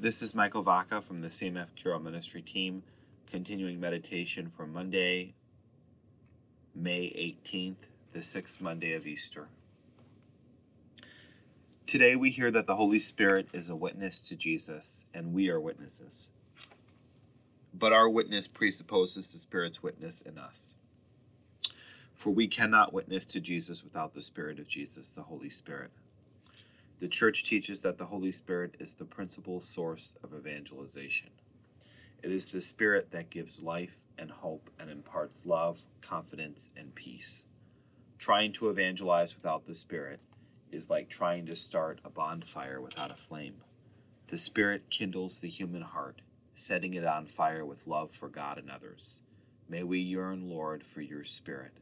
This is Michael Vaca from the CMF Cure Ministry team, continuing meditation for Monday, May 18th, the sixth Monday of Easter. Today we hear that the Holy Spirit is a witness to Jesus, and we are witnesses. But our witness presupposes the Spirit's witness in us. For we cannot witness to Jesus without the Spirit of Jesus, the Holy Spirit. The Church teaches that the Holy Spirit is the principal source of evangelization. It is the Spirit that gives life and hope and imparts love, confidence, and peace. Trying to evangelize without the Spirit is like trying to start a bonfire without a flame. The Spirit kindles the human heart, setting it on fire with love for God and others. May we yearn, Lord, for your Spirit.